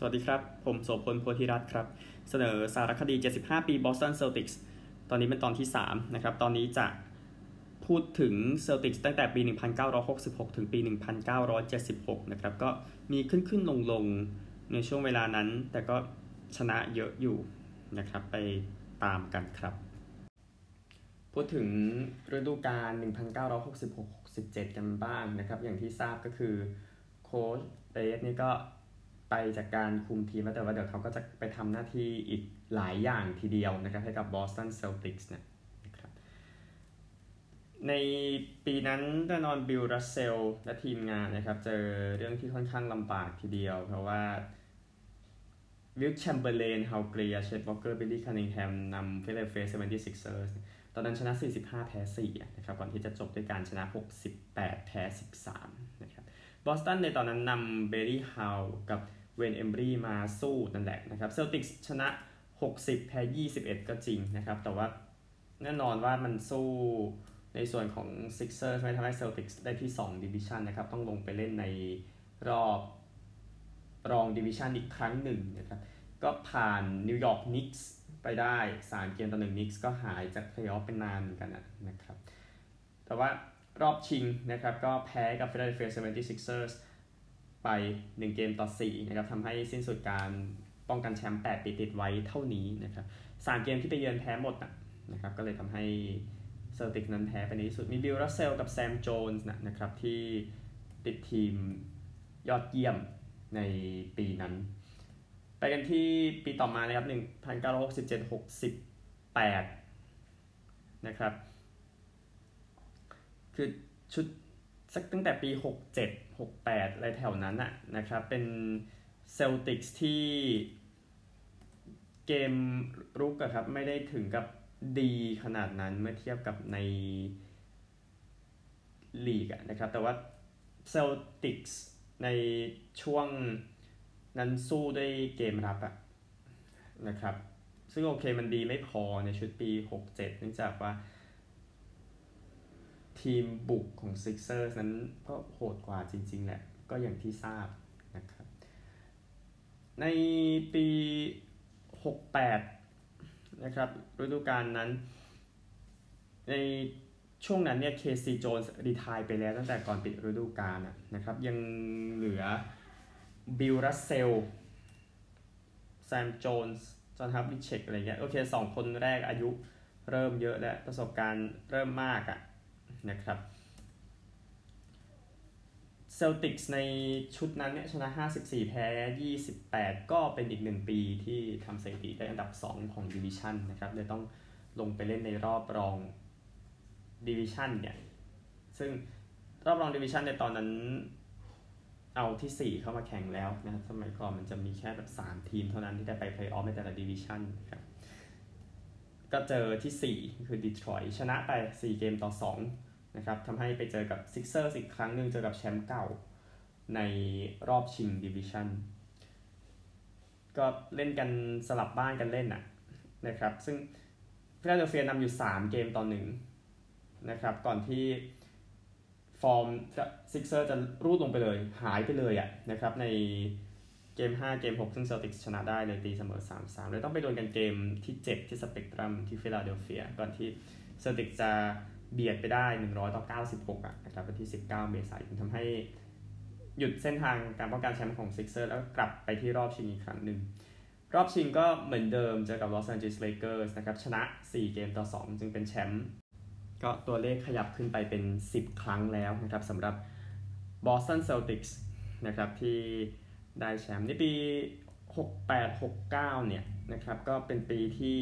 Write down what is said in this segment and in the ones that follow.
สวัสดีครับ ผมโสพลโพธิรัตน์ครับ เสนอสารคดี 75 ปี Boston Celtics ตอนนี้เป็นตอนที่ 3 นะครับ ตอนนี้จะพูดถึง Celtics ตั้งแต่ปี 1966 ถึงปี 1976 นะครับ ก็มีขึ้นขึ้นลงลงในช่วงเวลานั้น แต่ก็ชนะเยอะอยู่นะครับ ไปตามกันครับ พูดถึงฤดูกาล 1966-67 กันบ้างนะครับ อย่างที่ทราบก็คือโค้ชเรดนี่ก็ ไปจากการคุมทีมแล้วแต่ว่าเดี๋ยวเขาก็จะไปทำหน้าที่อีกหลายอย่างทีเดียวนะครับให้กับ Boston Celtics เนี่ยนะครับในปีนั้นแน่นอนบิลรัสเซลและทีมงานนะครับเจอเรื่องที่ค่อนข้างลำบากทีเดียว เพราะว่า Wilt Chamberlain Hal Greer Chet Walker Billy Cunningham นำ Philadelphia 76ers ตอนนั้นชนะ 45 แพ้ 4 นะครับ ก่อนที่จะจบด้วยการชนะ 68 แพ้ 13 นะครับบอสตันในตอนนั้นนำ Bailey Howell กับ Wayne Embry มาสู้นั่นแหละนะครับเซลติกชนะ 60 แพ้ 21 ก็จริงนะครับ แต่ว่าแน่นอนว่ามันสู้ในส่วนของ Sixers ไม่ทำให้เซลติกได้ที่ 2 Division นะครับ ต้องลงไปเล่นในรอบรอง Division อีกครั้งหนึ่งนะครับก็ผ่านนิวยอร์กนิกส์ไปได้ 3 เกมต่อหนึ่งนิกส์ก็หายจากเพลย์ออฟเป็นนานเหมือนกันนะครับ แต่ว่ารอบชิงนะครับ ก็แพ้กับ Philadelphia 76ers ไป 1 เกมต่อ4นะครับทำให้สิ้นสุดการป้องกันแชมป์8ปีติดไว้เท่านี้นะครับ3เกมที่ไปเยือนแพ้หมดนะครับก็เลยทำให้เซอร์ติกนั้นแพ้ไปในที่สุด มีบิลรัสเซลกับแซมโจนส์นะครับที่ติดทีมยอดเยี่ยมในปีนั้น ไปกันที่ปีต่อมานะครับ 1967 68 นะครับ คือชุด สักตั้งแต่ปี 67 68 อะไรแถวนั้นอะนะครับ เป็นเซลติกส์ที่เกมรุกอะครับ ไม่ได้ถึงกับดีขนาดนั้นเมื่อเทียบกับในลีกอะนะครับ แต่ว่าเซลติกส์ในช่วงนั้นสู้ด้วยเกมรับอะนะครับ ซึ่งโอเคมันดีไม่พอในชุดปี 67 เนื่องจากว่า ทีมบุกของ Sixers นั้นก็โหดกว่าจริง ๆ แหละ ก็อย่างที่ทราบนะครับ ในปี 68 นะครับฤดูกาลนั้น ในช่วงนั้นเนี่ยเคซีโจนส์ retire ไปแล้วตั้งแต่ก่อนปิดฤดูกาลนะครับ ยังเหลือบิลรัสเซลแซมโจนส์ John Havlicek อะไรเงี้ยโอเคสองคนแรกอายุเริ่มเยอะแล้ว ประสบการณ์เริ่มมากอะ่ะ นะครับเซลติกส์ในชุดนั้นเนี่ยชนะ 54 แพ้ 28 ก็เป็นอีกหนึ่งปีที่ทำสถิติได้อันดับ 2 ของดิวิชันนะครับเลยต้องลงไปเล่นในรอบรองดิวิชันเนี่ยซึ่งรอบรองดิวิชันในตอนนั้นเอาที่ 4 เข้ามาแข่งแล้วนะครับสมัยก่อนมันจะมีแค่แบบ 3 ทีมเท่านั้นที่ได้ไปเพลย์ออฟในแต่ละดิวิชันครับก็เจอที่ 4 คือดีทรอยต์ชนะไป 4 เกมต่อ 2 นะครับทำให้ไปเจอกับซิกเซอร์อีกครั้งหนึ่งเจอกับแชมป์เก่าในรอบชิงดิวิชันก็เล่นกันสลับบ้านกันเล่นน่ะนะครับ ซึ่งฟิลาเดลเฟียนำอยู่ 3 เกมต่อหนึ่งนะครับ ก่อนที่ฟอร์มซิกเซอร์จะรูดลงไปเลย หายไปเลยอะนะครับ ในเกม 5 เกม 6 ซึ่งเซลติกชนะได้เลยตีเสมอ 3-3 เลยต้องไปดวลกันเกมที่ 7 ที่สเปกตรัมที่ฟิลาเดลเฟีย ก่อนที่เซลติกจะ เบียดไปได้ 100 ต่อ 96อะนะครับวันที่ 19 เมษายนทำให้หยุดเส้นทางการป้องกันแชมป์ของซิกเซอร์แล้วกลับไปที่รอบชิงอีกครั้งหนึ่ง รอบชิงก็เหมือนเดิมเจอกับลอสแอนเจลิสเลเกอร์สนะครับ ชนะ 4 เกมต่อ 2 จึงเป็นแชมป์ก็ตัวเลขขยับขึ้นไปเป็น 10 ครั้งแล้วนะครับสำหรับบอสตันเซลติกส์นะครับที่ได้แชมป์ในปี 68-69 เนี่ยนะครับก็เป็นปีที่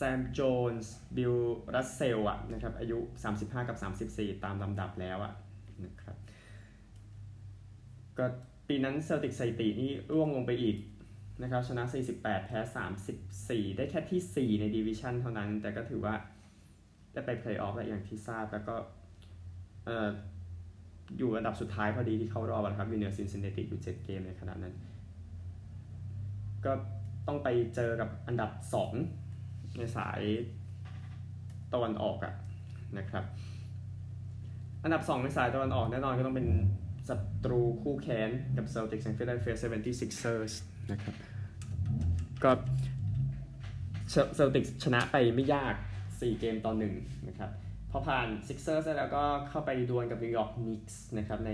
แซมโจนส์บิลรัสเซลอะนะครับอายุ 35 กับ 34 ตามลำดับแล้วอะนะครับก็ปีนั้นเซลติกสถิตินี่ร่วงลงไปอีกนะครับชนะ 48 แพ้ 34 ได้แค่ที่ 4 ในดิวิชันเท่านั้น แต่ก็ถือว่าได้ไปเพลย์ออฟแล้วอย่างที่ทราบแล้วก็อยู่อันดับสุดท้ายพอดีที่เข้ารอบนะครับมีเหนือซินซินเนติอยู่ 7 เกมในขณะนั้น ก็ต้องไปเจอกับอันดับ 2 ในสายตะวันออกอะนะครับ อันดับ 2 ในสายตะวันออกแน่นอนก็ต้องเป็นศัตรูคู่แค้นกับ Celtics ใน Philadelphia 76ers นะครับ ก็เซลติกชนะไปไม่ยาก 4 เกมต่อหนึ่งนะครับ พอผ่าน Sixers แล้วก็เข้าไปดวลกับ New York Knicks นะครับ ใน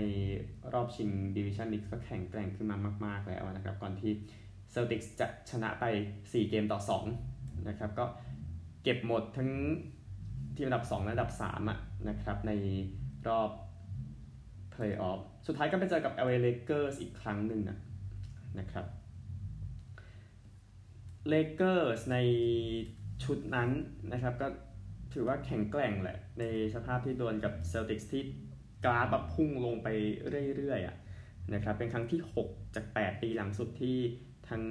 รอบชิง Division Knicks ก็แข่งแกร่งขึ้นมามาก ๆ แล้วนะครับ ก่อนที่ Celtics จะชนะไป 4 เกมต่อ 2 นะครับก็เก็บหมดทั้งทีมอันดับ 2 และอันดับ3อะนะครับในรอบ Playoff สุดท้ายก็ไปเจอกับ LA Lakers อีกครั้งหนึ่งนะนะครับเลเกอร์สในชุดนั้นนะครับก็ถือว่าแข็งแกร่งแหละ ในสภาพที่โดนกับเซลติกที่กราฟแบบพุ่งลงไปเรื่อยๆอะนะครับเป็นครั้งที่ 6 จาก 8 ปีหลังสุดที่ทั้ง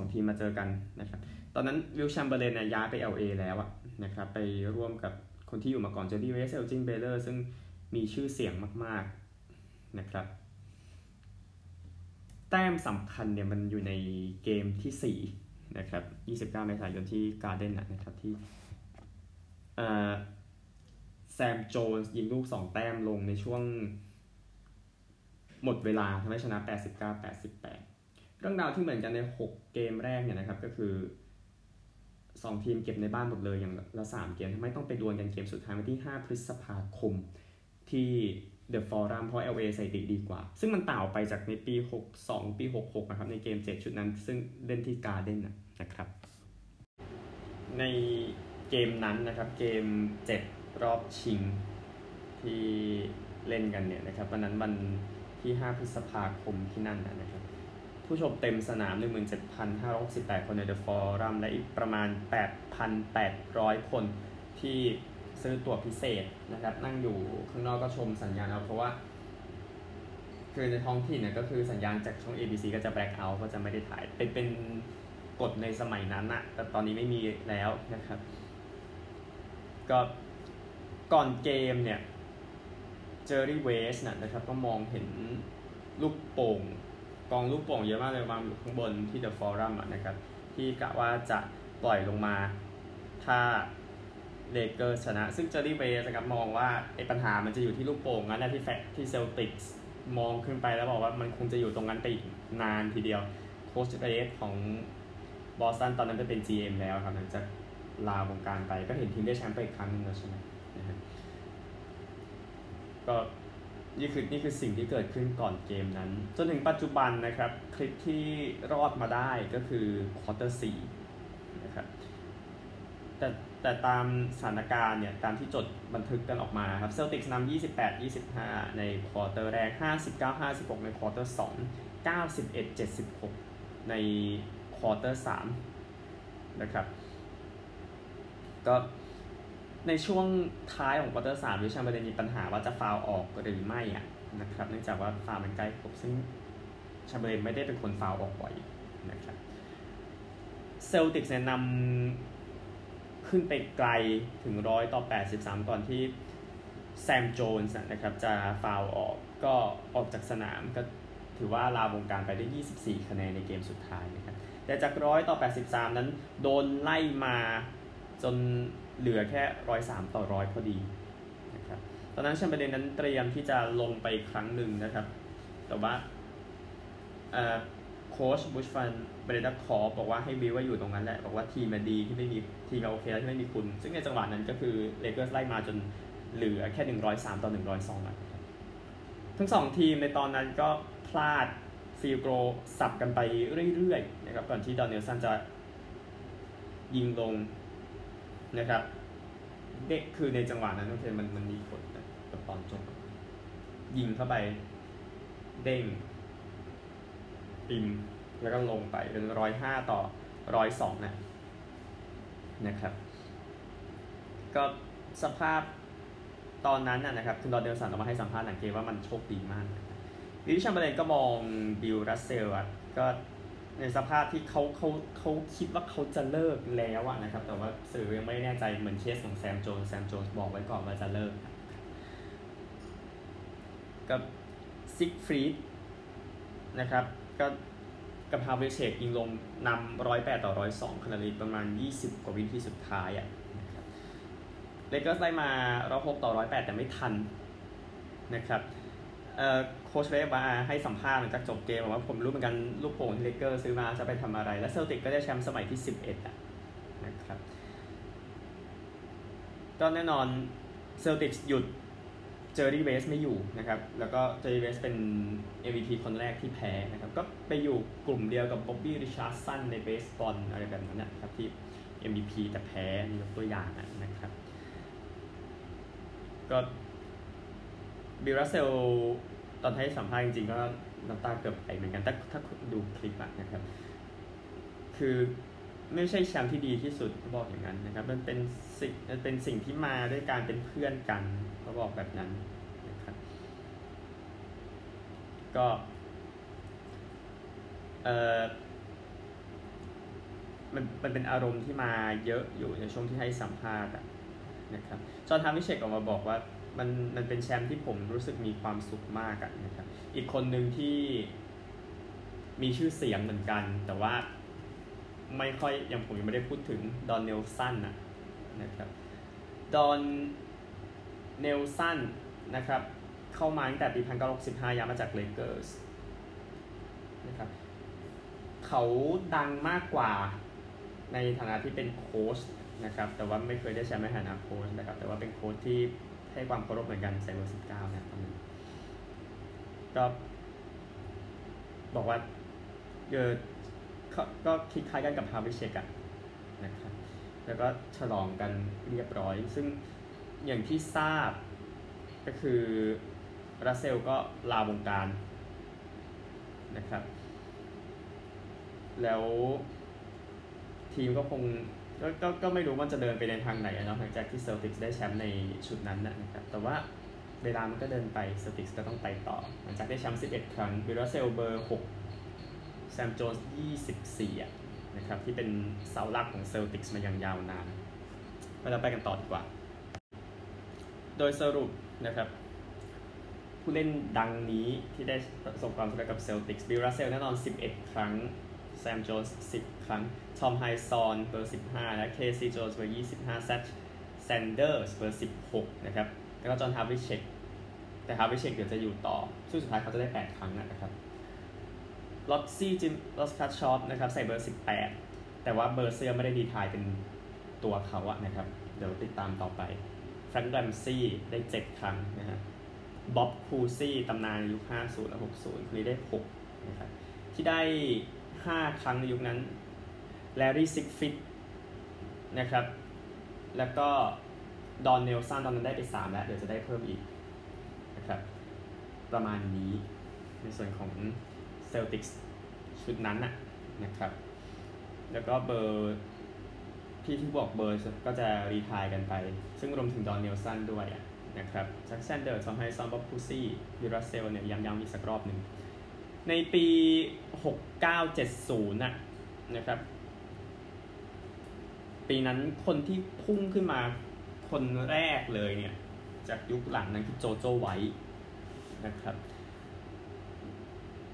2 ทีมมาเจอกันนะครับ ตอนนั้น Wilt Chamberlain ย้ายไป LA แล้วอะนะครับไปร่วมกับคนที่อยู่มาก่อน Jerry West Elgin Baylor ซึ่งมีชื่อเสียงมาก ๆ นะครับ แต้มสำคัญเนี่ยมันอยู่ในเกมที่ 4 นะครับ 29 เมษายนที่การ์เด้นนะครับที่แซมโจนส์ยิงลูก 2 แต้มลงในช่วงหมดเวลาทำให้ชนะ 89-88 เรื่องราวที่เหมือนกันใน 6 เกมแรกเนี่ยนะครับก็คือ 2ทีมเก็บในบ้านหมดเลยอย่างละ3เกมทำไมต้องไปดวลกันเกมสุดท้ายวันที่ 5 พฤษภาคมที่เดอะฟอรัมเพราะ LA ใส่ดีดีกว่า ซึ่งมันต่างไปจากในปี 62 ปี 66 นะครับ ในเกม 7 ชุดนั้น ซึ่งเล่นที่การ์เด้นนะครับ ในเกมนั้นนะครับ เกม 7 รอบชิงที่เล่นกันเนี่ยนะครับ วันนั้นวันที่ 5 พฤษภาคมที่นั่นนะครับ ผู้ชมเต็มสนาม 17,568 คนในเดอะฟอรัมและอีกประมาณ 8,800 คนที่ซื้อตั๋วพิเศษนะครับ นั่งอยู่ข้างนอกก็ชมสัญญาณเอาเพราะว่า คือในท้องถิ่นเนี่ยก็คือสัญญาณจากช่อง ABC ก็จะแบล็คเอาท์ก็จะไม่ได้ถ่าย เป็นเป็นกฎในสมัยนั้นอะแต่ตอนนี้ไม่มีแล้วนะครับ ก็ก่อนเกมเนี่ยเจอร์รี่เวสนะครับก็มองเห็นลูกโป่ง กองลูกโป่งเยอะมากเลยวางอยู่ข้างบนที่เดอะฟอรัมนะครับ ที่กะว่าจะปล่อยลงมาถ้าเลเกอร์ชนะ ซึ่งเจอรี่เวสนะครับมองว่าไอ้ปัญหามันจะอยู่ที่ลูกโป่งนั้นนะที่แฟที่เซลติกส์มองขึ้นไปแล้วบอกว่ามันคงจะอยู่ตรงนั้นไปอีกนานทีเดียวโค้ชเรดของบอสตันตอนนั้นไปเป็น GM แล้วครับหลังจากลาวงการไปก็เห็นทีมได้แชมป์ไปอีกครั้งนึงแล้วใช่ไหมนะฮะก็ นี่คือนี่คือสิ่งที่เกิดขึ้นก่อนเกมนั้น จนถึงปัจจุบันนะครับ คลิปที่รอดมาได้ก็คือ quarter สี่นะครับแต่แต่ตามสถานการณ์เนี่ย ตามที่จดบันทึกกันออกมาครับเซลติกส์นำ28 25 ใน quarter แรก 59 56 ใน quarter 2 91 76 ใน quarter 3นะครับ ก็ ในช่วงท้ายของ quarter 3วิลชัมเบอร์เลนมีปัญหาว่าจะฟาวล์ออกหรือไม่อะนะครับเนื่องจากว่าฟาวล์มันใกล้ครบซึ่งชัมเบอร์เลนไม่ได้เป็นคนฟาวล์ออกบ่อยนะครับเซลติกเนี่ยนำขึ้นไปไกลถึงร้อยต่อ 83 ก่อนที่แซมโจนส์นะครับจะฟาวออกก็ออกจากสนามก็ถือว่าลาวงการไปได้ 24 คะแนนในเกมสุดท้ายนะครับแต่จากร้อยต่อ 83 นั้นโดนไล่มาจน เหลือแค่ร้อยสามต่อร้อยพอดีนะครับตอนนั้นแชมเบอร์เลนนั้นเตรียมที่จะลงไปครั้งหนึ่งนะครับ แต่ว่าโค้ชบุชฟันเบรดาคอบอกว่าให้บิวว่าอยู่ตรงนั้นแหละ บอกว่าทีมมันดีที่ไม่มีทีมโอเคแล้วที่ไม่มีคุณ ซึ่งในจังหวะนั้นก็คือเลเกอร์สไล่มาจนเหลือแค่ 103 ต่อ 102แล้วทั้งสองทีมในตอนนั้นก็พลาด field goal สลับกันไปเรื่อยๆนะครับก่อนที่ดอนเนลสันจะยิงลง นะครับเด็กคือในจังหวะนั้นโอเคมันมันมีผลกับตอนจบยิงเข้าไปเด้ง rimแล้วก็ลงไปเป็นร้อยห้าต่อร้อยสองนะนะครับ ก็สภาพตอนนั้นนะครับคุณดอนเนลสันออกมาให้สัมภาษณ์หลังเกมว่ามันโชคดีมากวิลชัมเบอร์เลนก็มองบิลรัสเซลก็ ในสภาพที่เขาเขาเขาคิดว่าเขาจะเลิกแล้วอะนะครับ แต่ว่าสื่อยังไม่แน่ใจเหมือนเคสของแซมโจนแซมโจนบอกไว้ก่อนว่าจะเลิก กับซิกฟรีดนะครับ ก็กับฮาวิเชกยิงลงนำร้อยแปดต่อร้อยสองขณะนี้ประมาณยี่สิบกว่าวินาทีสุดท้ายอะเลเกอร์สไล่มาร้อยหกต่อร้อยแปดแต่ไม่ทันนะครับ โค้ชเรดมาให้สัมภาษณ์หลังจากจบเกมบอกว่าผมรู้เหมือนกันลูกโป่งที่เลเกอร์ซื้อมาจะไปทำอะไร และเซลติกก็ได้แชมป์สมัยที่ 11อะนะครับก็แน่นอนเซลติกหยุดเจอร์รี่เวสไม่อยู่นะครับ แล้วก็เจอร์รี่เวสเป็น MVP คนแรกที่แพ้นะครับ ก็ไปอยู่กลุ่มเดียวกับบ๊อบบี้ริชาร์ดสันในเบสบอลอะไรแบบนั้นนะครับที่ MVP แต่แพ้นี่ยกตัวอย่างนะครับ ก็ บิลรัสเซลตอนให้สัมภาษณ์จริงๆ ก็น้ำตาเกือบไหลเหมือนกันถ้าถ้าดูคลิปอะนะครับ คือไม่ใช่แชมป์ที่ดีที่สุดเขาบอกอย่างนั้นนะครับ มันเป็นสิ่งมันเป็นสิ่งที่มาด้วยการเป็นเพื่อนกันเขาบอกแบบนั้นนะครับ ก็เออมันมันเป็นอารมณ์ที่มาเยอะอยู่ในช่วงที่ให้สัมภาษณ์นะครับจอห์นทามิเชกออกมาบอกว่า มันมันเป็นแชมป์ที่ผมรู้สึกมีความสุขมากอะนะครับ อีกคนหนึ่งที่มีชื่อเสียงเหมือนกัน แต่ว่าไม่ค่อยยังผมยังไม่ได้พูดถึงดอนเนลสันนะนะครับดอนเนลสันนะครับเข้ามาตั้งแต่ปี 1965 ย้ายมาจากเลเกอร์สนะครับเขาดังมากกว่าในฐานะที่เป็นโค้ชนะครับแต่ว่าไม่เคยได้แชมป์ในฐานะโค้ชนะครับแต่ว่าเป็นโค้ชที่ ให้ความเคารพเหมือนกันใส่เบอร์สิบเก้านะตอนนี้ก็บอกว่าเออก็คลิกคล้ายกันกับฮาวิเชกอะนะครับแล้วก็ฉลองกันเรียบร้อย ซึ่งอย่างที่ทราบก็คือรัสเซลก็ลาวงการนะครับ แล้วทีมก็คง ก็ก็ก็ไม่รู้ว่าจะเดินไปในทางไหนเนาะหลังจากที่เซลติกส์ได้แชมป์ในชุดนั้นนะครับแต่ว่าเวลามันก็เดินไปเซลติกส์ก็ต้องไปต่อ หลังจากได้แชมป์11 ครั้งบิลรัสเซลเบอร์6แซมโจนส์24อะนะครับที่เป็นเสาหลักของเซลติกส์มาอย่างยาวนานเราไปกันต่อดีกว่า โดยสรุปนะครับผู้เล่นดังนี้ที่ได้ประสบความสำเร็จกับเซลติกส์บิลรัสเซลแน่นอน 11 ครั้ง แซมโจนส์10 ครั้ง ทอมไฮซอนเบอร์ 15 และเคซีโจนส์เบอร์ 25แซทช์แซนเดอร์สเบอร์ 16 นะครับ แล้วก็จอห์นฮาร์วิเชกแต่ฮาร์วิเชกเดี๋ยวจะอยู่ต่อซึ่งสุดท้ายเขาจะได้ 8 ครั้งนะครับลอสซี่จิมลอสคัตอฟนะครับใส่เบอร์ 18 แต่ว่าเบอร์เสื้อไม่ได้ดีทายเป็นตัวเขาอะนะครับ เดี๋ยวติดตามต่อไปแฟรงค์แรมซี่ได้ 7 ครั้งนะฮะบ๊อบคูซี่ตำนานยุค 50 และ 60คนนี้ได้ 6 นะครับ ที่ได้ 5 ครั้งในยุคนั้นแลรี่ซิกฟรีดนะครับ แล้วก็ดอนเนลสันตอนนั้นได้ไป 3 แล้ว เดี๋ยวจะได้เพิ่มอีกนะครับ ประมาณนี้ในส่วนของเซลติกส์ชุดนั้นนะนะครับ แล้วก็เบอร์ที่ที่บอกเบอร์ก็จะ retire กันไป ซึ่งรวมถึงดอนเนลสันด้วยนะครับแซทช์แซนเดอร์ทอมไฮซอนบ๊อบคูซี่บิลรัสเซลเนี่ยย้ำๆอีกสักรอบหนึ่ง ในปี 6970นะนะครับ ปีนั้นคนที่พุ่งขึ้นมาคนแรกเลยเนี่ย จากยุคหลังนั้นคือโจโจไวท์นะครับ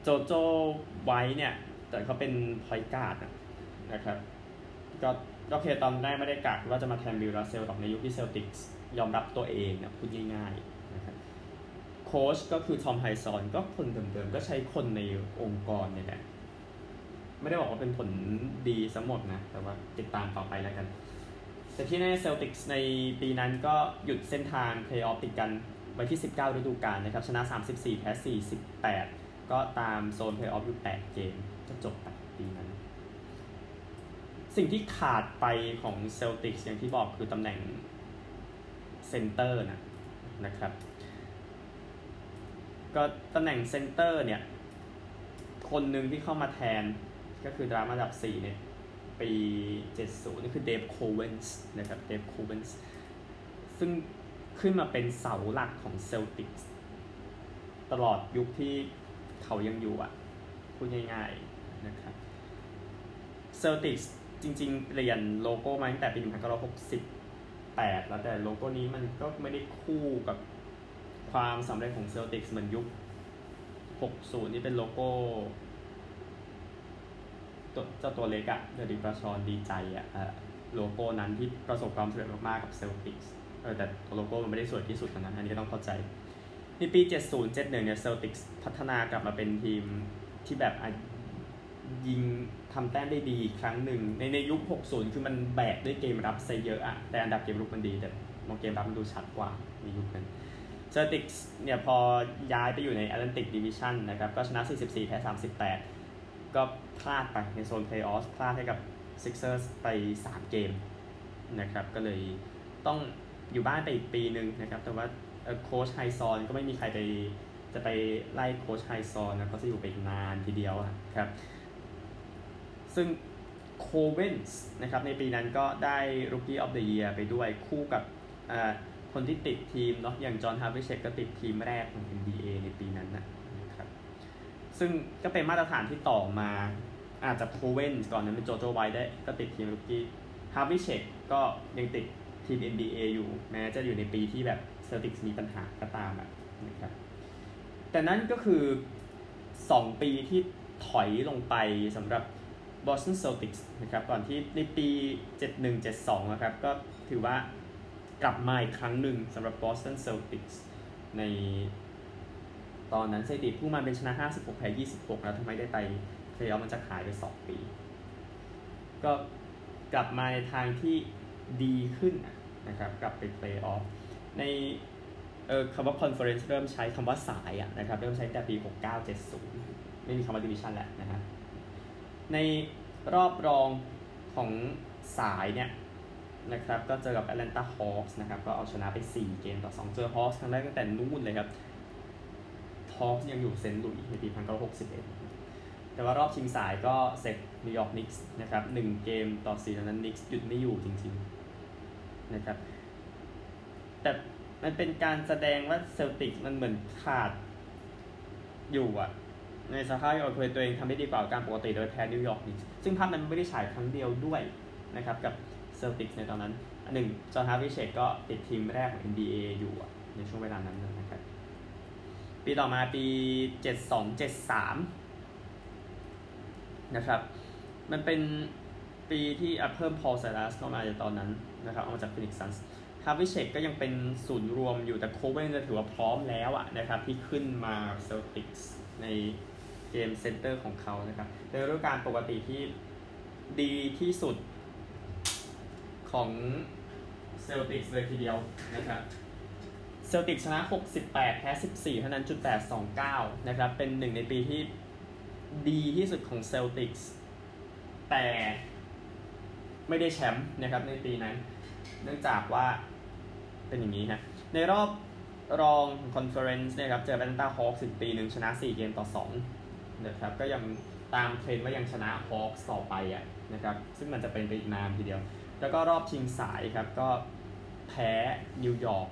โจโจไวท์เนี่ย แต่เขาเป็น point guardนะครับก็โอเคตอนแรกไม่ได้กะว่าจะมาแทนบิลรัสเซลหรอกในยุคที่เซลติกยอมรับตัวเองนะพูดง่ายๆ โค้ชก็คือทอมไฮซอนก็คนเดิมๆ ก็ใช้คนในองค์กรเนี่ยแหละ ไม่ได้บอกว่าเป็นผลดีสมหมดนะ แต่ว่าติดตามต่อไปแล้วกัน แต่ที่แน่เซลติกส์ในปีนั้นก็หยุดเส้นทางเพลย์ออฟติดกันไว้ที่ 19 ฤดูกาลนะครับ ชนะ 34 แพ้ 48 ก็ตามโซนเพลย์ออฟอยู่8เกมก็จบไปปีนั้น สิ่งที่ขาดไปของเซลติกส์อย่างที่บอกคือตำแหน่ง center นะนะครับ ก็ตำแหน่ง center เนี่ย คนหนึ่งที่เข้ามาแทนก็คือ draft อันดับ 4 เนี่ย ปี 70 นี่คือเดฟโคเวนส์นะครับเดฟโคเวนส์ซึ่งขึ้นมาเป็นเสาหลักของเซลติกส์ตลอดยุคที่เขายังอยู่อะ พูดง่ายๆนะครับเซลติกส์จริงๆ เปลี่ยนโลโก้มาตั้งแต่ปี 1968 แล้วแต่โลโก้นี้มันก็ไม่ได้คู่กับ ความสำเร็จของเซลติกส์เหมือนยุค 60 นี่เป็นโลโก้เจ้าตัวเล็กอะ leprechaun ดีใจอะโลโก้นั้นที่ประสบความสำเร็จมากๆกับเซลติกส์เออแต่โลโก้มันไม่ได้สวยที่สุดนะอันนี้ก็ต้องเข้าใจ ในปี 70 71เนี่ยเซลติกพัฒนากลับมาเป็นทีมที่แบบยิงทำแต้มได้ดีอีกครั้งหนึ่ง ในในยุค 60 คือมันแบกด้วยเกมรับซะเยอะอะแต่อันดับเกมรุกมันดี แต่มองเกมรับมันดูชัดกว่าในยุคนั้น เซลติกเนี่ยพอย้ายไปอยู่ใน Atlantic Division นะครับก็ชนะ 44 แพ้ 38 ก็พลาดไปในโซนเพลย์ออฟพลาดให้กับซิกเซอร์สไป 3 เกมนะครับก็เลยต้องอยู่บ้านไปอีกปีหนึ่งนะครับ แต่ว่าโค้ชไฮซอนก็ไม่มีใครไปจะไปไล่โค้ชไฮซอนนะเขาจะอยู่ไปนานทีเดียวครับ ซึ่งโคเวนส์นะครับในปีนั้นก็ได้ Rookie of the Year ไปด้วยคู่กับ คนที่ติดทีมเนาะอย่างจอห์นฮาร์วิเชกก็ติดทีมแรกของ NBA ในปีนั้นนะครับซึ่งก็เป็นมาตรฐานที่ต่อมาอาจจะโคเวนก่อนนั้นเป็นโจโจไวได้ก็ติดทีม rookie ฮาร์วิเชกก็ยังติดทีม NBA อยู่แม้จะอยู่ในปีที่แบบเซอร์ติกมีปัญหาก็ตามนะครับแต่นั้นก็คือ 2 ปีที่ถอยลงไปสำหรับ Boston Celtics นะครับก่อนที่ในปี 71-72นะครับก็ถือว่า กลับมาอีกครั้งหนึ่งสำหรับ Boston Celtics ในตอนนั้นสถิติพุ่งมาเป็นชนะ 56 แพ้ 26 แล้วทำไมได้ไปเพลย์ออฟมันจะหายไป 2 ปี ก็กลับมาในทางที่ดีขึ้นนะครับ กลับไปเพลย์ออฟในเออคำว่า conference เริ่มใช้คำว่าสายอะนะครับ เริ่มใช้แต่ปี 6970 ไม่มีคำว่าดิวิชันแล้วนะฮะในรอบรองของสายเนี่ย นะครับก็เจอกับ Atlanta Hawks นะครับก็เอาชนะไป 4 เกมต่อ 2 เจอ Hawks ครั้งแรกตั้งแต่นู่นเลยครับ Hawks ยังอยู่เซนต์หลุยส์ในปี1961 แต่ว่ารอบชิงสายก็เสร็จนิวยอร์กนิกส์นะครับ1เกมต่อ4ตอนนั้นนิกส์หยุดไม่อยู่จริงๆนะครับแต่มันเป็นการแสดงว่าเซลติกมันเหมือนขาดอยู่อะในสภาพที่โอเคตัวเองทำได้ดีกว่าการปกติโดยแพ้นิวยอร์กนิกส์ซึ่งภาพนั้นไม่ได้ฉายครั้งเดียวด้วยนะครับกับ เซลติกในตอนนั้นอันหนึ่งจอห์นฮาร์วิเชกก็ติดทีมแรกของ NBA อยู่ในช่วงเวลานั้นนะครับ ปีต่อมาปี 7273 นะครับ มันเป็นปีที่เพิ่มพอลไซรัสเข้ามาในตอนนั้นนะครับออกมาจากฟินิกซ์ซันส์ฮาร์วิเชกก็ยังเป็นศูนย์รวมอยู่แต่โคเวนจะถือว่าพร้อมแล้วอะนะครับ ที่ขึ้นมาเซลติกส์ในเกมเซนเตอร์ของเขานะครับในฤดูกาลปกติที่ดีที่สุด ของเซลติกเลยทีเดียวนะครับเซลติกชนะ 68 แพ้ 14 เท่านั้นจุด829 นะครับ เป็นหนึ่งในปีที่ดีที่สุดของเซลติกแต่ไม่ได้แชมป์นะครับในปีนั้น เนื่องจากว่าเป็นอย่างนี้ฮะในรอบรอง conference นะครับ เจอแอตแลนต้าฮอคส์อีกปีหนึ่งชนะ 4 เกมต่อ 2 นะครับ ก็ยังตามเทรนด์ว่ายังชนะฮอคต่อไปอะนะครับ ซึ่งมันจะเป็นไปอีกนานทีเดียว แล้วก็รอบชิงสายครับ ก็แพ้นิวยอร์ก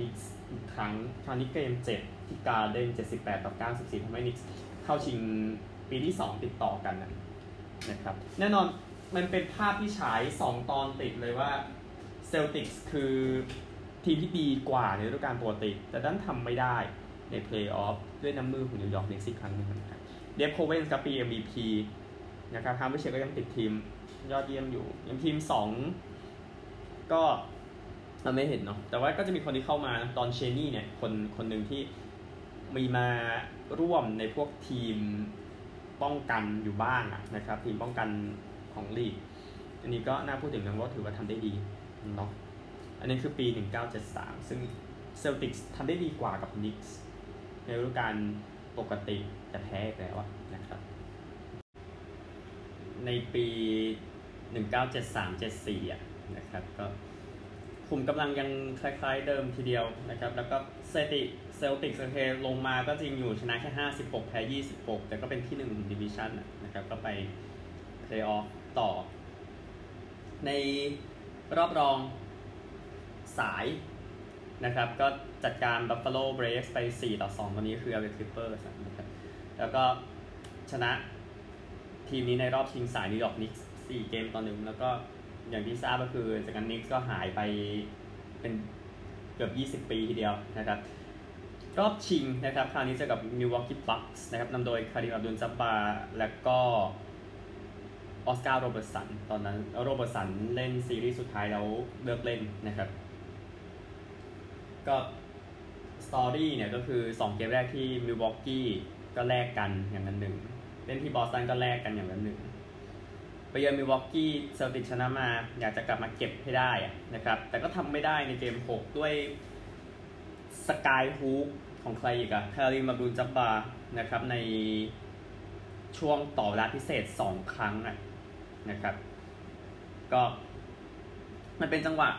นิกส์อีกครั้งคราวนี้เกม 7 ที่การเด้น78 ต่อ 94ทำให้นิกส์เข้าชิงปีที่ 2 ติดต่อกันนะครับ แน่นอนมันเป็นภาพที่ฉาย 2 ตอนติดเลยว่าเซลติกส์คือทีมที่ดีกว่าในฤดูกาลปกติ แต่ดันทำไม่ได้ในเพลย์ออฟด้วยน้ำมือของนิวยอร์กนิกส์อีกครั้งนึงนะครับเดฟโคเวนส์กับปี MVP นะครับฮาร์วิเชกก็ยังติดทีม ยอดเยี่ยมอยู่อย่างทีมสองก็เราไม่เห็นเนาะแต่ว่าก็จะมีคนที่เข้ามาดอนเชนี่เนี่ยคนคนหนึ่งที่มีมาร่วมในพวกทีมป้องกันอยู่บ้างนะครับ ทีมป้องกันของลีก อันนี้ก็น่าพูดถึงนะว่าถือว่าทำได้ดีเนาะอันนี้คือปี 1973 ซึ่งเซลติกทำได้ดีกว่ากับนิกส์ในฤดูกาลปกติแต่แพ้แล้วนะครับ ในปี 1973-74อะนะครับก็คุมกำลังยังคล้ายๆเดิมทีเดียวนะครับ แล้วก็เซติเซลติกเทลงมาก็จริงอยู่ชนะแค่ 56 แพ้ 26 แต่ก็เป็นที่หนึ่งดิวิชั่นนะครับ ก็ไปเพลย์ออฟต่อ ในรอบรองสายนะครับ ก็จัดการ Buffalo Braves ไป 4 ต่อ 2 วันนี้คือ LA Clippers นะครับ แล้วก็ชนะทีมนี้ในรอบชิงสายนิวยอร์กนิกส์ 4 เกมต่อหนึ่งแล้วก็อย่างที่ทราบก็คือจากนั้นนิกก็หายไปเป็นเกือบ 20 ปีทีเดียวนะครับรอบชิงนะครับคราวนี้เจอกับมิวอกกี้บัคส์นะครับนำโดยคาริมอับดุลจับบาและก็ออสการ์โรเบิร์ตสัน ตอนนั้นโรเบิร์ตสันเล่นซีรีส์สุดท้ายแล้วเลิกเล่นนะครับ ก็ story เนี่ยก็คือ 2 เกมแรกที่มิลวอกกี้ก็แลกกันอย่างนั้นหนึ่ง เล่นที่บอสตันก็แลกกันอย่างนั้นหนึ่ง ไปเยือนมิลวอกกี้เซลติกชนะมา อยากจะกลับมาเก็บให้ได้นะครับ แต่ก็ทำไม่ได้ในเกม 6 ด้วย skyhookของใครอีกอะคาริมาบูนจับบานะครับในช่วงต่อเวลาพิเศษ 2 ครั้งอะนะครับ ก็มันเป็นจังหวะ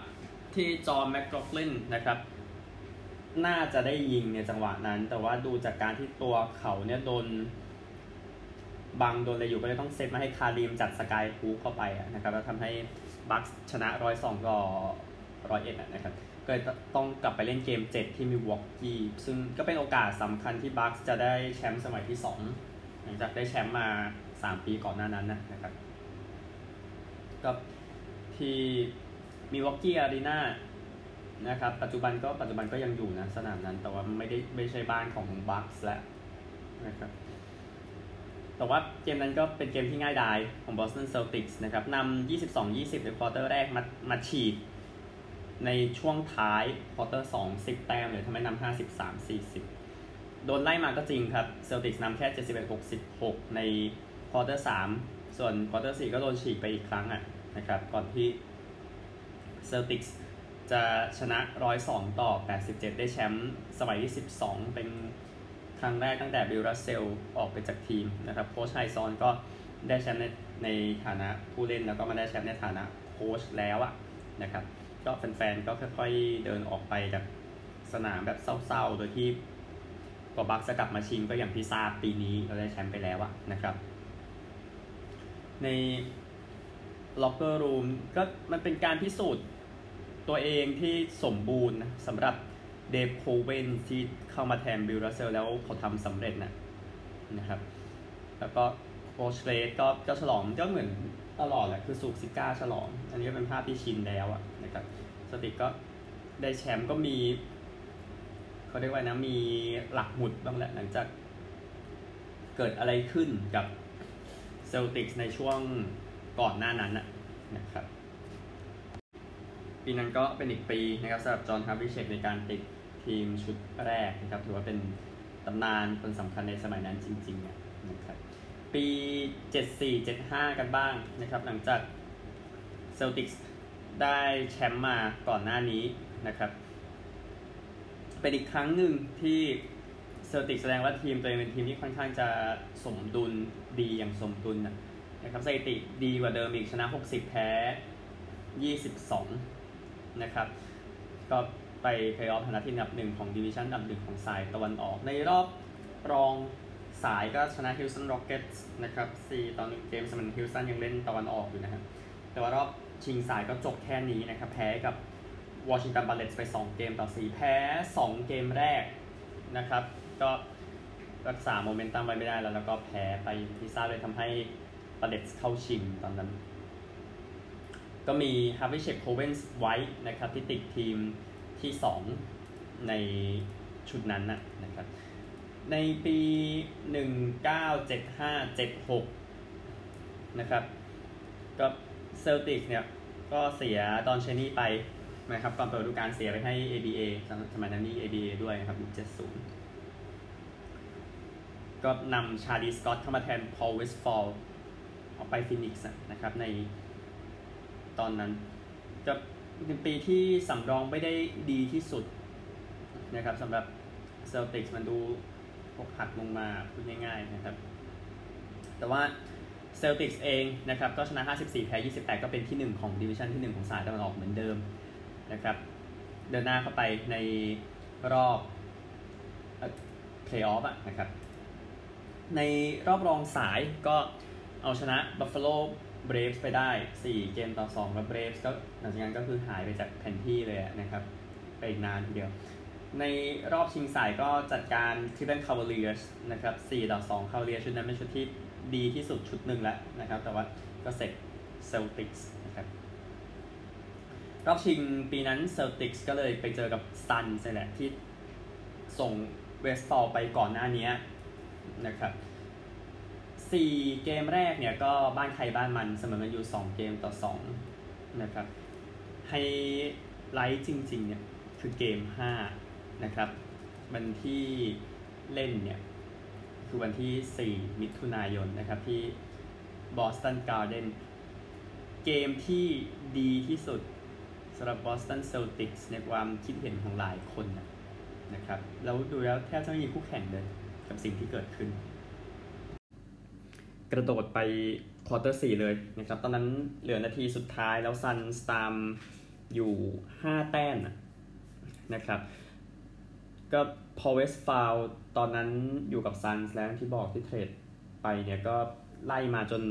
ที่จอห์นแมคกรอกลินนะครับ น่าจะได้ยิงในจังหวะนั้น แต่ว่าดูจากการที่ตัวเขาเนี่ยโดน บังโดนอะไรอยู่ก็เลยต้องเซตมาให้คารีมจัดสกายฮูเข้าไปนะครับแล้วทำให้บัคชนะร้อยสองต่อร้อยเอ็ดนะครับก็ต้องกลับไปเล่นเกม 7 ที่มีวอกกี้ซึ่งก็เป็นโอกาสสำคัญที่บัคจะได้แชมป์สมัยที่ 2 หลังจากได้แชมป์มา 3 ปีก่อนหน้านั้นนะครับก็ที่มีวอกกี้อารีนานะครับปัจจุบันก็ปัจจุบันก็ยังอยู่นะสนามนั้นแต่ว่าไม่ได้ไม่ใช่บ้านของบัคแล้วนะครับ แต่ว่าเกมนั้นก็เป็นเกมที่ง่ายดายของ Boston Celtics นะครับนำ22-20 ในควอเตอร์แรกมามาฉีกในช่วงท้ายควอเตอร์2 10 แต้มเลยทำให้นำ53-40 โดนไล่มาก็จริงครับ Celtics นำแค่ 71-66 ในควอเตอร์3ส่วนควอเตอร์4ก็โดนฉีกไปอีกครั้งอะนะครับก่อนที่ Celtics จะชนะ 102 ต่อ 87 ได้แชมป์สมัยที่ 12 เป็น ครั้งแรกตั้งแต่บิลรัสเซลออกไปจากทีมนะครับโค้ชไฮน์ซอห์นก็ได้แชมป์ในในฐานะผู้เล่นแล้วก็มาได้แชมป์ในฐานะโค้ชแล้วอะนะครับก็แฟนๆก็ค่อยๆเดินออกไปจากสนามแบบเศร้าๆ โดยที่กว่าบักส์จะกลับมาชิงก็อย่างที่ทราบปีนี้เราได้แชมป์ไปแล้วอะนะครับ ใน locker room ก็มันเป็นการพิสูจน์ตัวเองที่สมบูรณ์สำหรับ เดฟโคเวนส์ที่เข้ามาแทนบิลรัสเซลแล้วเขาทำสำเร็จนะนะครับ แล้วก็โค้ชเรดก็ก็ฉลองก็เหมือนตลอดแหละคือสูบซิการ์ฉลอง อันนี้ก็เป็นภาพที่ชินแล้วอะนะครับเซลติกก็ได้แชมป์ก็มีเขาเรียกว่านะมีหลักหมุดบ้างแหละหลังจากเกิดอะไรขึ้นกับเซลติกในช่วงก่อนหน้านั้นนะครับ ปีนั้นก็เป็นอีกปีนะครับสำหรับจอห์นฮาฟลิเช็กในการติด ทีมชุดแรกนะครับถือว่าเป็นตำนานคนสำคัญในสมัยนั้นจริงๆนะครับปี 74-75 กันบ้างนะครับหลังจากเซลติกส์ได้แชมป์มาก่อนหน้านี้นะครับเป็นอีกครั้งหนึ่งที่เซลติกแสดงว่าทีมตัวเองเป็นทีมที่ค่อนข้างจะสมดุลดีอย่างสมดุลนะครับสถิติดีกว่าเดิมอีกชนะ 60 แพ้ 22 นะครับ ก็ ไปเพลย์ออฟฐานะที่อันดับหนึ่งของดิวิชั่นอันดับหนึ่งของสายตะวันออก ในรอบรองสายก็ชนะฮิวสตันร็อกเก็ตส์นะครับ4ต่อหนึ่งเกมสมัยนั้นฮิวสตันยังเล่นตะวันออกอยู่นะครับแต่ว่ารอบชิงสายก็จบแค่นี้นะครับ แพ้กับวอชิงตันบัลเลตไป 2 เกมต่อ 4 แพ้ 2 เกมแรกนะครับ ก็รักษาโมเมนตัมไว้ไม่ได้แล้ว แล้วก็แพ้ไปที่ทราบเลยทำให้บัลเลตเข้าชิงตอนนั้น ก็มีฮาฟลิเช็กโคเวนส์ไวท์นะครับที่ติดทีม ที่ 2 ในชุดนั้นนะครับ ในปี 1975-76 นะครับ ก็เซลติกเนี่ย ก็เสียดอนเชนี่ไปนะครับก่อนเปิดฤดูกาลเสียไปให้ ABA สมัยนั้นนี่ ABA ด้วยนะครับยุค70 ก็นำชาลีสกอตเข้ามาแทนพอลเวสต์ฟาลออกไปฟีนิกซ์นะครับในตอนนั้นก็ เป็นปีที่สำรองไม่ได้ดีที่สุดนะครับสำหรับเซลติกส์มันดูพกหักลงมาพูดง่ายๆนะครับ แต่ว่าเซลติกส์เองนะครับก็ชนะ 54 แพ้ 28 ก็เป็นที่ 1 ของดิวิชั่นที่ 1 ของสายตะวันออกเหมือนเดิมนะครับ เดินหน้าเข้าไปในรอบเพลย์ออฟอะนะครับ ในรอบรองสายก็เอาชนะบัฟฟาโล Buffalo Braves ไปได้ 4 เกมต่อ 2 แล้ว Braves ก็หลังจากนั้นก็คือหายไปจากแผนที่เลยนะครับ ไปอีกนานทีเดียว ในรอบชิงสายก็จัดการ Cleveland Cavaliers นะครับ 4 ต่อ2 Cavaliers ชุดนั้นเป็นชุดที่ดีที่สุดชุดหนึ่งแล้วนะครับ แต่ว่าก็เสร็จ Celtics นะครับ รอบชิงปีนั้น Celtics ก็เลยไปเจอกับ Suns นี่แหละที่ส่งเวสต์ฟอลไปก่อนหน้านี้นะครับ สี่เกมแรกเนี่ยก็บ้านใครบ้านมันเสมอกันอยู่สองเกมต่อสองนะครับไฮไลท์จริงๆเนี่ยคือเกมห้านะครับ วันที่เล่นเนี่ย คือวันที่ 4 มิถุนายนนะครับที่บอสตันการ์เดนเกมที่ดีที่สุดสำหรับบอสตันเซลติกส์ในความคิดเห็นของหลายคนนะครับ แล้วดูแล้วแทบจะไม่มีคู่แข่งเลยกับสิ่งที่เกิดขึ้น กระโดดไปควอเตอร์สี่เลยนะครับ ตอนนั้นเหลือนาทีสุดท้ายแล้วซันสตามอยู่ 5 แต้มนะครับ ก็พอเวสฟาวตอนนั้นอยู่กับซันแล้วที่บอกที่เทรดไปเนี่ยก็ไล่มาจน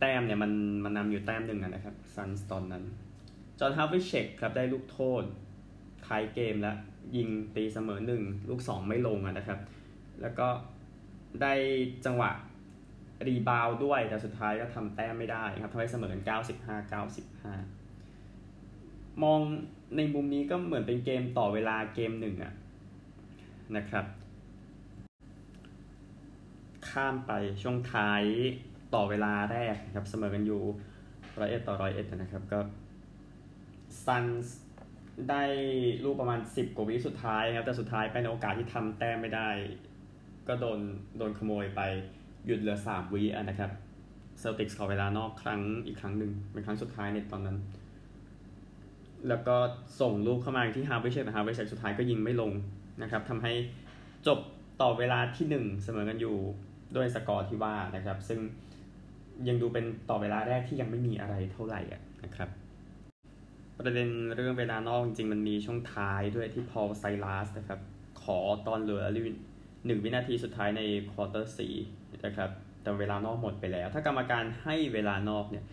แต้มเนี่ยมันมันนำอยู่แต้มหนึ่งนะครับซันตอนนั้น จอห์นฮาวิเชกครับได้ลูกโทษท้ายเกมแล้วยิงตีเสมอหนึ่งลูกสองไม่ลงนะครับ แล้วก็ได้จังหวะ รีบาวด้วยแต่สุดท้ายก็ทำแต้มไม่ได้ครับทำให้เสมอกัน95 95 มองในมุมนี้ก็เหมือนเป็นเกมต่อเวลาเกมหนึ่งอะนะครับ ข้ามไปช่วงท้ายต่อเวลาแรกครับเสมอกันอยู่ร้อยเอ็ดต่อร้อยเอ็ดนะครับก็ซันได้ลูกประมาณ 10 กว่าวิสุดท้ายครับแต่สุดท้ายเป็นโอกาสที่ทำแต้มไม่ได้ ก็โดนโดนขโมยไป หยุดเหลือ 3วินะครับเซลติกส์ขอเวลานอกครั้งอีกครั้งหนึ่งเป็นครั้งสุดท้ายในตอนนั้น แล้วก็ส่งลูกเข้ามาที่ฮาฟลิเช็กนะฮาฟลิเช็กสุดท้ายก็ยิงไม่ลงนะครับทำให้จบต่อเวลาที่ 1 เสมอกันอยู่ด้วยสกอร์ที่ว่านะครับ ซึ่งยังดูเป็นต่อเวลาแรกที่ยังไม่มีอะไรเท่าไหร่นะครับ ประเด็นเรื่องเวลานอกจริงๆ มันมีช่วงท้ายด้วยที่พอลไซลัสนะครับ ขอตอนเหลือ หนึ่งวินาทีสุดท้ายในควอเตอร์สี่นะครับแต่เวลานอกหมดไปแล้ว ถ้ากรรมการให้เวลานอกเนี่ย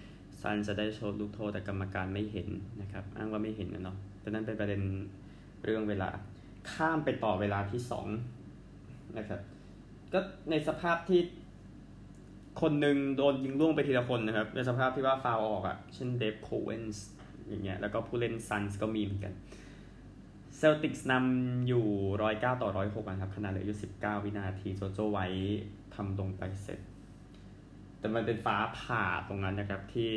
ซันจะได้ชู้ตลูกโทษแต่กรรมการไม่เห็นนะครับอ้างว่าไม่เห็นนะเนาะแต่นั่นเป็นประเด็นเรื่องเวลาข้ามไปต่อเวลาที่สองนะครับก็ในสภาพที่คนหนึ่งโดนยิงร่วงไปทีละคนนะครับในสภาพที่ว่าฟาวล์ออกอะ่ะเช่นเดฟโคเวนส์อย่างเงี้ยแล้วก็ผู้เล่นซันส์ก็มีเหมือนกัน เซลติกส์นำอยู่ร้อยเก้าต่อร้อยหกนะครับขนาดเหลืออยู่สิบเก้าวินาที โจโจไวท์ทำลงไปเสร็จ แต่มันเป็นฟ้าผ่าตรงนั้นนะครับที่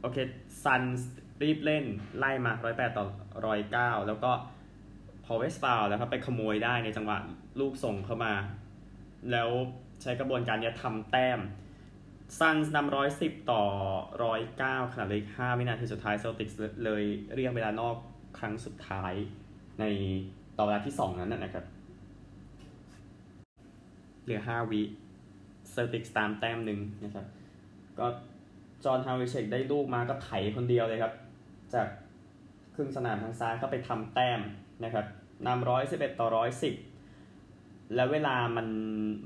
โอเค ซันรีบเล่นไล่มาร้อยแปดต่อร้อยเก้าแล้วก็พอลเวสต์ฟอลแล้วครับไปขโมยได้ในจังหวะลูกส่งเข้ามา แล้วใช้กระบวนการนี้ทำแต้มซันนำร้อยสิบต่อร้อยเก้าขณะเหลือห้าวินาทีสุดท้ายเซลติกส์เลยเรียกเวลานอกครั้งสุดท้าย ในต่อเวลาที่สองนั้นนะครับ เหลือห้าวิเซลติกตามแต้มหนึ่งนะครับ ก็จอห์นฮาวิเชกได้ลูกมาก็ไถคนเดียวเลยครับ จากครึ่งสนามทางซ้ายเข้าไปทำแต้มนะครับนำร้อยสิบเอ็ดต่อร้อยสิบแล้วเวลามัน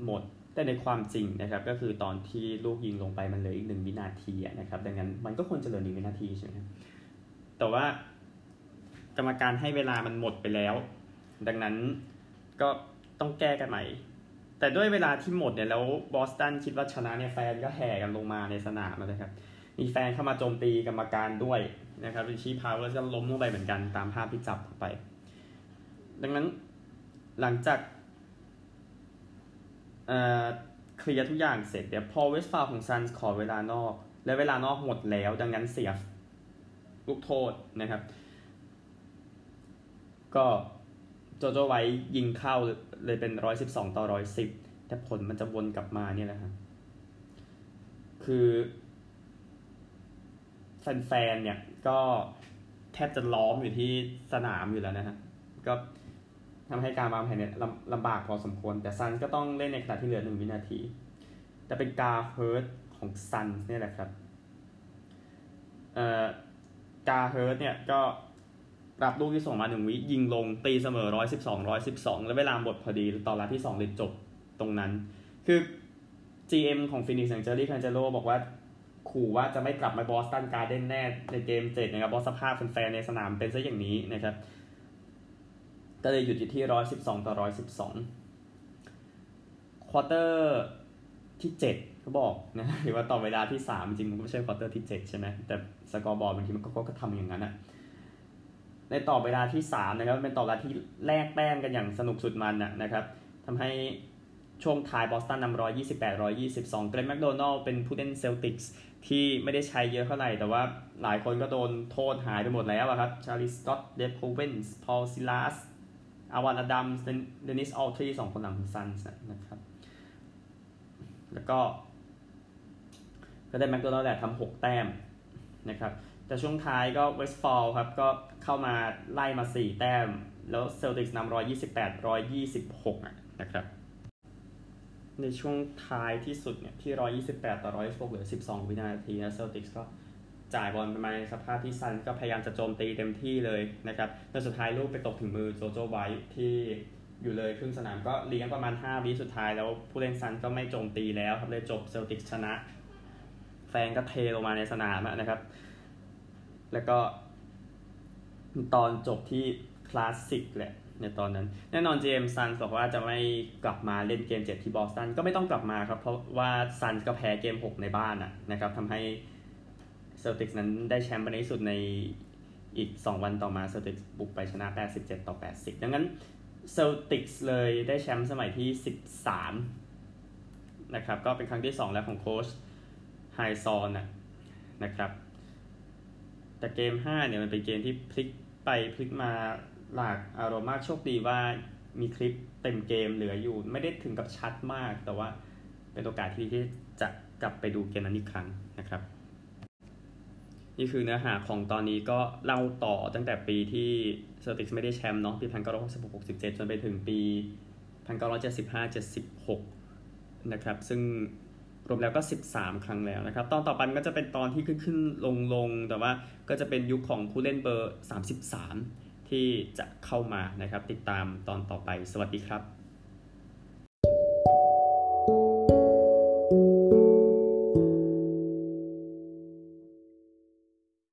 หมดแต่ในความจริงนะครับ ก็คือตอนที่ลูกยิงลงไปมันเหลืออีกหนึ่งวินาทีนะครับ ดังนั้นมันก็ควรจะเหลือหนึ่งวินาทีใช่ไหมแต่ว่า กรรมการให้เวลามันหมดไปแล้ว ดังนั้นก็ต้องแก้กันใหม่ แต่ด้วยเวลาที่หมดเนี่ยแล้วบอสตันคิดว่าชนะเนี่ยแฟนก็แห่กันลงมาในสนามนะครับ มีแฟนเข้ามาโจมตีกรรมการด้วยนะครับริชี่พาวเวอร์ก็ล้มลงไปเหมือนกันตามภาพที่จับไป ดังนั้นหลังจากเคลียร์ทุกอย่างเสร็จเดี๋ยวพอเวสฟาของซันขอเวลานอก และเวลานอกหมดแล้ว ดังนั้นเสียลูกโทษนะครับ ก็โจโจไว้ยิงเข้าเลยเป็นร้อยสิบสองต่อร้อยสิบแต่ผลมันจะวนกลับมาเนี่ยแหละครับคือแฟนๆเนี่ยก็แทบจะล้อมอยู่ที่สนามอยู่แล้วนะฮะก็ทำให้การวางแผนเนี่ยลำบากพอสมควร แต่ซันก็ต้องเล่นในขณะที่เหลือหนึ่งวินาที แต่เป็นกาเฮิร์ตของซันเนี่ยแหละครับเอ่อกาเฮิร์ตเนี่ยก็ รับลูกที่ส่งมาหนึ่งวิยิงลงตีเสมอร้อยสิบสองร้อยสิบสองแล้วเวลาหมดพอดีตอนละที่สองเลยจบตรงนั้น คือ GM ของฟีนิกซ์อย่างเจอรี่โคลันเจโลบอกว่าขู่ว่าจะไม่กลับมาบอสตันการ์เด้นแน่ในเกมเจ็ดนะครับเพราะสภาพแฟนในสนามเป็นซะอย่างนี้นะครับก็เลยหยุดอยู่ที่ร้อยสิบสองต่อร้อยสิบสองควอเตอร์ที่เจ็ดเขาบอกนะหรือว่าต่อเวลาที่สามจริงมันไม่ใช่ควอเตอร์ที่เจ็ดใช่ไหมแต่สกอร์บอร์ดบางทีมันก็ก็ทำอย่างนั้นอะ ในต่อเวลาที่สามนะครับเป็นต่อเวลาที่แลกแต้มกันอย่างสนุกสุดมันนะครับทำให้ช่วงท้ายบอสตันนำร้อยยี่สิบแปดร้อยยี่สิบสองเกล็นแมคโดนัลด์เป็นผู้เล่นเซลติกส์ที่ไม่ได้ใช้เยอะเท่าไหร่ แต่ว่าหลายคนก็โดนโทษหายไปหมดแล้วครับ ชาร์ลีสกอตต์เดฟโคเวนส์ พอลไซลัส อัลวานอดัมส์เดนิสออลทรีสองคนหลังของซันส์นะครับ แล้วก็ก็ได้แมคโดนัลแหละทำหกแต้มนะครับ แต่ช่วงท้ายก็เวสต์ฟอลครับ ก็เข้ามาไล่มา 4 แต้ม แล้วเซลติกส์นำ128 126นะครับ ในช่วงท้ายที่สุดเนี่ย ที่128ต่อ126เหลือ12วินาทีนะเซลติกส์ก็จ่ายบอลไปมาในสภาพที่ซันก็พยายามจะโจมตีเต็มที่เลยนะครับแต่สุดท้ายลูกไปตกถึงมือโจโจไวท์ที่อยู่เลยครึ่งสนามก็เลี้ยงประมาณ 5 วิสุดท้ายแล้วผู้เล่นซันก็ไม่โจมตีแล้วครับเลยจบเซลติกชนะ แฟนก็เทลงมาในสนามนะครับ แล้วก็ตอนจบที่คลาสสิกแหละในตอนนั้น แน่นอน GM ซันบอกว่าจะไม่กลับมาเล่นเกม7ที่บอสตันก็ไม่ต้องกลับมาครับ เพราะว่าซันก็แพ้เกม 6 ในบ้านนะครับทำให้เซลติกนั้นได้แชมป์ไปในที่สุดในอีก 2 วันต่อมาเซลติกบุกไปชนะ 87 ต่อ 80 ดังนั้นเซลติกเลยได้แชมป์สมัยที่ 13 นะครับ ก็เป็นครั้งที่ 2 แล้วของโค้ชไฮน์ซอห์นนะครับ แต่เกม 5 เนี่ยมันเป็นเกมที่พลิกไปพลิกมาหลากอารมณ์มากโชคดีว่ามีคลิปเต็มเกมเหลืออยู่ ไม่ได้ถึงกับชัดมาก แต่ว่าเป็นโอกาสที่ที่จะกลับไปดูเกมนั้นอีกครั้งนะครับ นี่คือเนื้อหาของตอนนี้ก็เล่าต่อตั้งแต่ปีที่เซอร์ติกไม่ได้แชมป์เนาะปี1966 67จนไปถึงปี1975 76นะครับ ซึ่ง รวมแล้วก็ 13 ครั้งแล้วนะครับ ตอนต่อไปก็จะเป็นตอนที่ขึ้นขึ้นลงลงแต่ว่าก็จะเป็นยุคของผู้เล่นเบอร์ 33 ที่จะเข้ามานะครับ ติดตามตอนต่อไป สวัสดีครับ